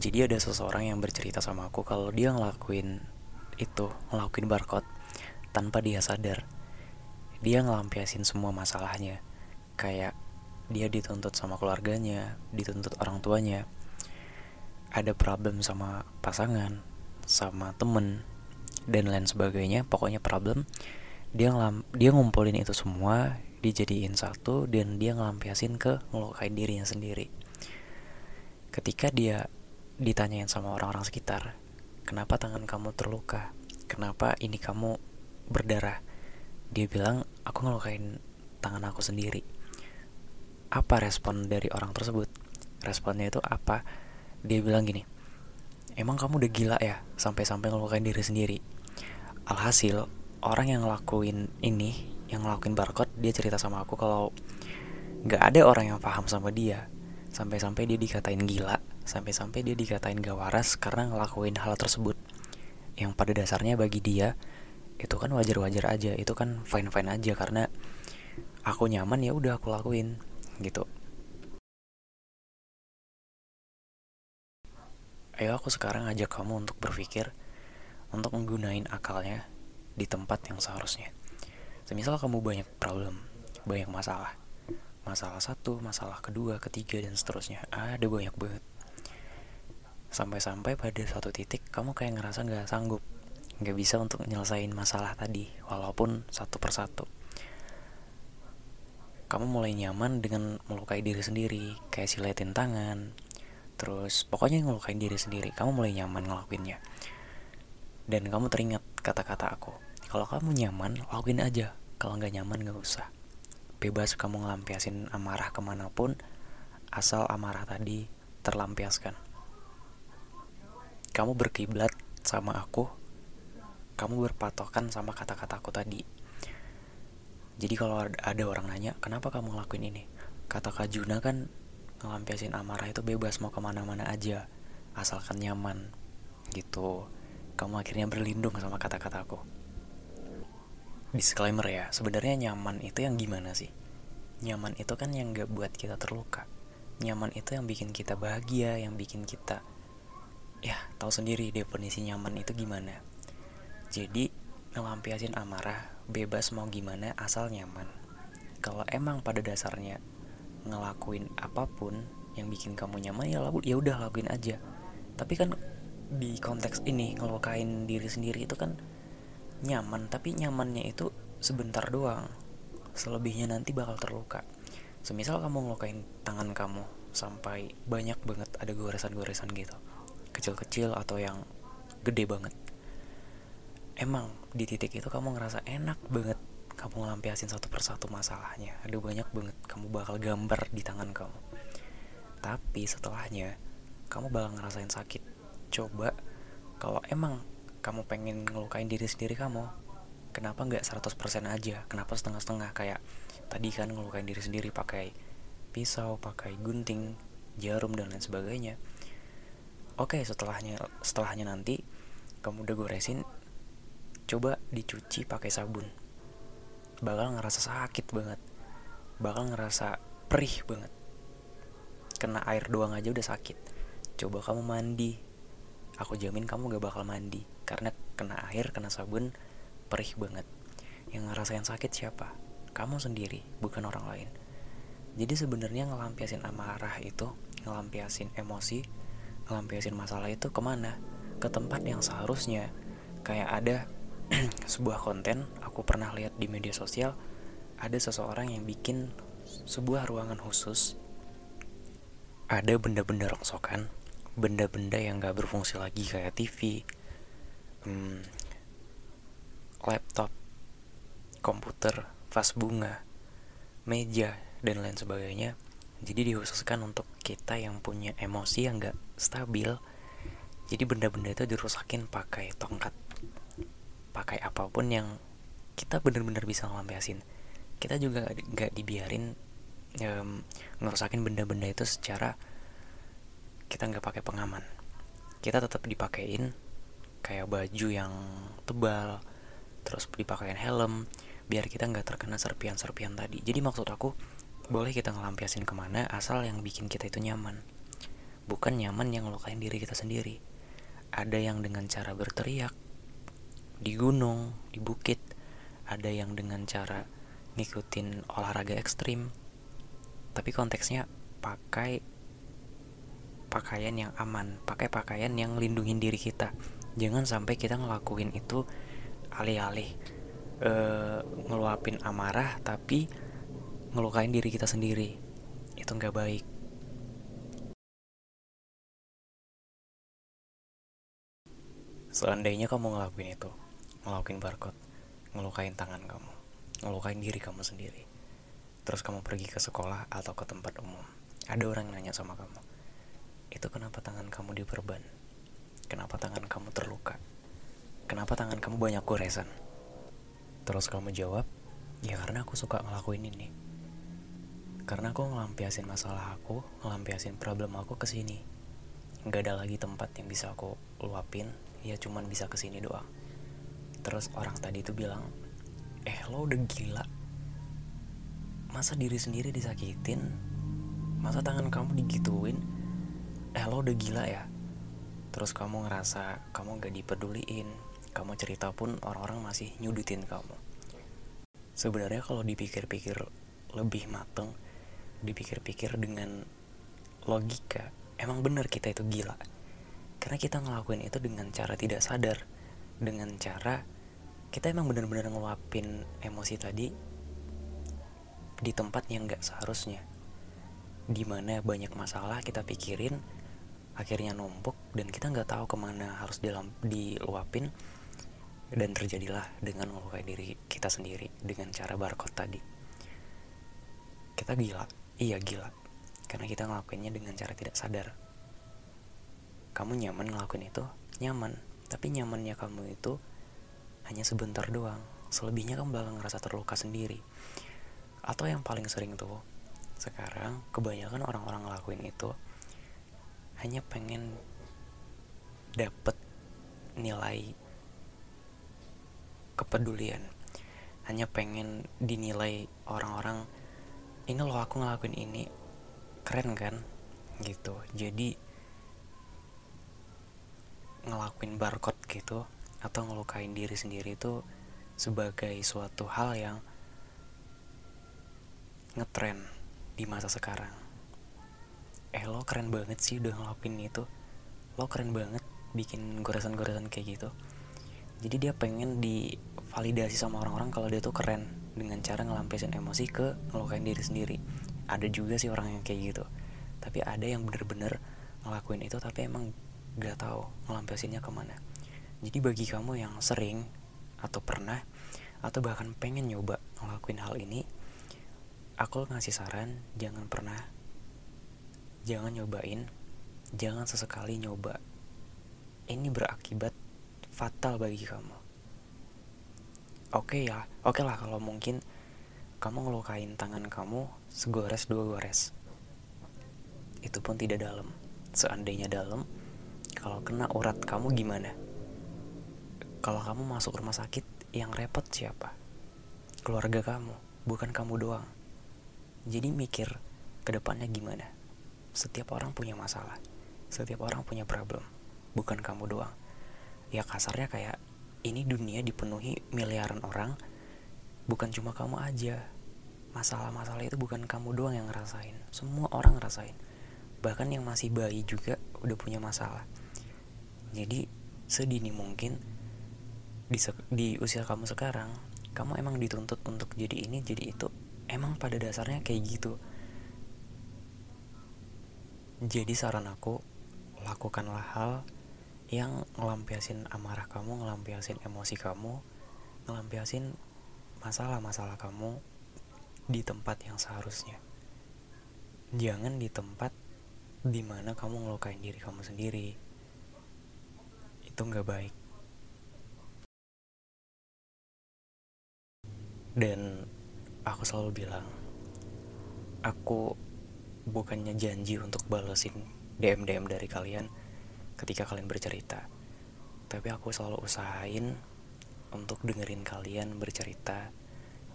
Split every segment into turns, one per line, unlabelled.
Jadi ada seseorang yang bercerita sama aku kalau dia ngelakuin itu, ngelakuin barcode tanpa dia sadar. Dia ngelampiasin semua masalahnya. Kayak dia dituntut sama keluarganya, dituntut orang tuanya. Ada problem sama pasangan, sama temen, dan lain sebagainya. Pokoknya problem. Dia ngelam, dia ngumpulin itu semua, dijadiin satu, dan dia ngelampiasin ke ngelukain dirinya sendiri. Ketika dia ditanyain sama orang-orang sekitar, kenapa tangan kamu terluka? Kenapa ini kamu berdarah? Dia bilang, aku ngelukain tangan aku sendiri. Apa respon dari orang tersebut? Responnya itu apa? Dia bilang gini, emang kamu udah gila ya sampai-sampai ngelukain diri sendiri? Alhasil, orang yang ngelakuin ini, yang ngelakuin barcode, dia cerita sama aku kalau nggak ada orang yang paham sama dia. Sampai-sampai dia dikatain gila, sampai-sampai dia dikatain gak waras karena ngelakuin hal tersebut. Yang pada dasarnya bagi dia itu kan wajar-wajar aja, itu kan fine-fine aja karena aku nyaman ya udah aku lakuin gitu. Ayo aku sekarang ajak kamu untuk berpikir untuk menggunain akalnya di tempat yang seharusnya. Semisal kamu banyak problem, banyak masalah. Masalah satu, masalah kedua, ketiga, dan seterusnya. Ada banyak banget. Sampai-sampai pada suatu titik kamu kayak ngerasa gak sanggup. Gak bisa untuk nyelesain masalah tadi, walaupun satu persatu. Kamu mulai nyaman dengan melukai diri sendiri, kayak siletin tangan, terus pokoknya ngelukain diri sendiri. Kamu mulai nyaman ngelakuinnya. Dan kamu teringat kata-kata aku. Kalau kamu nyaman, lakuin aja. Kalau nggak nyaman, nggak usah. Bebas kamu ngelampiasin amarah ke mana pun, asal amarah tadi terlampiaskan. Kamu berkiblat sama aku, kamu berpatokan sama kata-kataku tadi. Jadi kalau ada orang nanya, kenapa kamu ngelakuin ini? Kata Kak Juna kan ngelampiasin amarah itu bebas mau ke mana-mana aja, asalkan nyaman. Gitu kamu akhirnya berlindung sama kata-kataku. Disclaimer ya, sebenarnya nyaman itu yang gimana sih? Nyaman itu kan yang gak buat kita terluka. Nyaman itu yang bikin kita bahagia, yang bikin kita ya tahu sendiri definisi nyaman itu gimana. Jadi ngelampiasin amarah bebas mau gimana asal nyaman. Kalau emang pada dasarnya ngelakuin apa pun yang bikin kamu nyaman ya ya udah lakuin aja. Tapi kan di konteks ini ngelukain diri sendiri itu kan nyaman tapi nyamannya itu sebentar doang selebihnya nanti bakal terluka semisal kamu ngelukain tangan kamu sampai banyak banget ada goresan-goresan gitu kecil-kecil atau yang gede banget. Emang di titik itu kamu ngerasa enak banget kamu ngelampiasin satu persatu masalahnya. Ada banyak banget kamu bakal gambar di tangan kamu. Tapi setelahnya kamu bakal ngerasain sakit. Coba kalau emang kamu pengen ngelukain diri sendiri kamu kenapa nggak 100% aja? Kenapa setengah-setengah? Kayak tadi kan ngelukain diri sendiri pakai pisau pakai gunting jarum dan lain sebagainya oke setelahnya setelahnya nanti kamu udah goresin coba dicuci pakai sabun. Bakal ngerasa sakit banget. Bakal ngerasa perih banget. Kena air doang aja udah sakit. Coba kamu mandi. Aku jamin kamu gak bakal mandi. Karena kena air kena sabun perih banget. Yang ngerasain sakit siapa? Kamu sendiri bukan orang lain. Jadi sebenarnya ngelampiasin amarah itu ngelampiasin emosi ngelampiasin masalah itu ke mana? Ke tempat yang seharusnya. Kayak ada sebuah konten aku pernah lihat di media sosial ada seseorang yang bikin sebuah ruangan khusus. Ada benda-benda rongsokan benda-benda yang gak berfungsi lagi kayak TV hmm, laptop, komputer, vas bunga, meja, dan lain sebagainya. Jadi dikhususkan untuk kita yang punya emosi yang gak stabil jadi benda-benda itu dirusakin pakai tongkat pakai apa pun yang kita benar-benar bisa ngelampiasin. Kita juga gak dibiarin um, ngerusakin benda-benda itu secara kita nggak pakai pengaman. Kita tetap dipakein kayak baju yang tebal terus dipakein helm biar kita nggak terkena serpian-serpian tadi. Jadi maksud aku boleh kita ngelampiasin ke mana asal yang bikin kita itu nyaman. Bukan nyaman yang ngelukain diri kita sendiri. Ada yang dengan cara berteriak di gunung di bukit. Ada yang dengan cara ngikutin olahraga ekstrim. Tapi konteksnya pakai pakaian yang aman pakai pakaian yang lindungin diri kita. Jangan sampai kita ngelakuin itu alih-alih uh, ngeluapin amarah tapi ngelukain diri kita sendiri. Itu nggak baik. Seandainya kamu ngelakuin itu ngelakuin barcode ngelukain tangan kamu ngelukain diri kamu sendiri terus kamu pergi ke sekolah atau ke tempat umum ada orang yang nanya sama kamu itu kenapa tangan kamu diperban? Kenapa tangan kamu terluka? Kenapa tangan kamu banyak goresan? Terus kamu jawab, ya karena aku suka ngelakuin ini. Karena aku ngelampiasin masalah aku, ngelampiasin problem aku ke sini. Gak ada lagi tempat yang bisa aku luapin, ya cuman bisa ke sini doang. Terus orang tadi itu bilang, eh lo udah gila. Masa diri sendiri disakitin? Masa tangan kamu digituin? Eh lo udah gila ya? Terus kamu ngerasa kamu gak dipeduliin, kamu cerita pun orang-orang masih nyudutin kamu sebenarnya kalau dipikir-pikir lebih mateng dipikir-pikir dengan logika emang bener kita itu gila? Karena kita ngelakuin itu dengan cara tidak sadar dengan cara kita emang bener-bener ngeluapin emosi tadi di tempat yang gak seharusnya. Di mana banyak masalah kita pikirin akhirnya numpuk dan kita nggak tahu ke mana harus dilam diluapin dan terjadilah dengan melukai diri kita sendiri dengan cara barcode tadi. Kita gila iya gila. Karena kita ngelakuinnya dengan cara tidak sadar. Kamu nyaman ngelakuin itu? Nyaman. Tapi nyamannya kamu itu hanya sebentar doang. Selebihnya kamu bakal ngerasa terluka sendiri. Atau yang paling sering tuh sekarang kebanyakan orang-orang ngelakuin itu hanya pengen dapet nilai kepedulian. Hanya pengen dinilai orang-orang ini loh aku ngelakuin ini. Keren kan? Gitu. Jadi ngelakuin barcode gitu atau ngelukain diri sendiri itu sebagai suatu hal yang ngetren di masa sekarang. Eh lo keren banget sih udah ngelakuin itu. Lo keren banget bikin goresan-goresan kayak gitu. Jadi dia pengen divalidasi sama orang-orang kalau dia tuh keren dengan cara ngelampiasin emosi ke ngelukain diri sendiri. Ada juga sih orang yang kayak gitu. Tapi ada yang bener-bener ngelakuin itu tapi emang gak tahu ngelampiasinnya ke mana. Jadi bagi kamu yang sering atau pernah atau bahkan pengen nyoba ngelakuin hal ini aku ngasih saran jangan pernah jangan nyobain jangan sesekali nyoba. Ini berakibat fatal bagi kamu. Oke okay ya, oke okay lah kalau mungkin kamu ngelukain tangan kamu segores dua gores. Itu pun tidak dalam. Seandainya dalam, kalau kena urat kamu gimana? Kalau kamu masuk rumah sakit, yang repot siapa? Keluarga kamu, bukan kamu doang. Jadi mikir ke depannya gimana? Setiap orang punya masalah. Setiap orang punya problem, bukan kamu doang ya kasarnya kayak ini dunia dipenuhi miliaran orang bukan cuma kamu aja. Masalah-masalah itu bukan kamu doang yang ngerasain semua orang ngerasain. Bahkan yang masih bayi juga udah punya masalah. Jadi sedini mungkin di, di usia kamu sekarang kamu emang dituntut untuk jadi ini jadi itu emang pada dasarnya kayak gitu. Jadi saran aku lakukanlah hal yang ngelampiasin amarah kamu, ngelampiasin emosi kamu, ngelampiasin masalah-masalah kamu di tempat yang seharusnya. jangan di tempat di mana kamu ngelukain diri kamu sendiri. Itu nggak baik. Dan aku selalu bilang aku bukannya janji untuk balesin DM DM dari kalian ketika kalian bercerita. Tapi aku selalu usahain untuk dengerin kalian bercerita.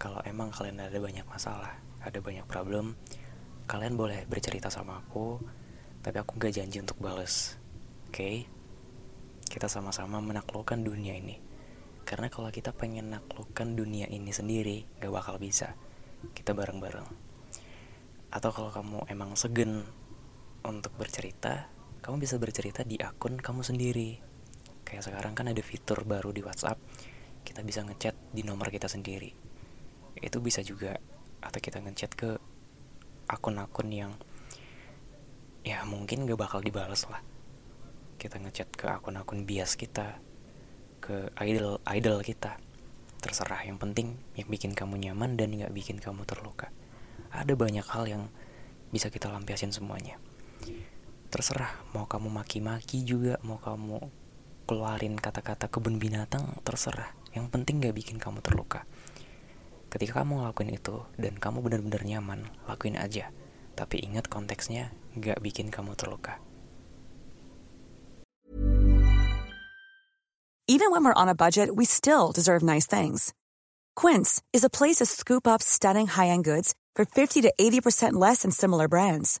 Kalau emang kalian ada banyak masalah ada banyak problem kalian boleh bercerita sama aku tapi aku gak janji untuk bales. Oke? Okay? kita sama-sama menaklukkan dunia ini. Karena kalau kita pengen naklukkan dunia ini sendiri gak bakal bisa. Kita bareng-bareng. Atau kalau kamu emang segen untuk bercerita kamu bisa bercerita di akun kamu sendiri. Kayak sekarang kan ada fitur baru di WhatsApp kita bisa ngechat di nomor kita sendiri. Itu bisa juga atau kita ngechat ke akun-akun yang ya mungkin gak bakal dibales lah. Kita ngechat ke akun-akun bias kita ke idol idol kita. Terserah yang penting yang bikin kamu nyaman dan nggak bikin kamu terluka. Ada banyak hal yang bisa kita lampiasin semuanya terserah. Mau kamu maki-maki juga mau kamu keluarin kata-kata kebun binatang terserah. Yang penting gak bikin kamu terluka. Ketika kamu ngelakuin itu dan kamu benar-benar nyaman lakuin aja. Tapi ingat konteksnya gak bikin kamu terluka.
Even when we're on a budget, we still deserve nice things. Quince is a place to scoop up stunning high-end goods for 50 to 80% less than similar brands.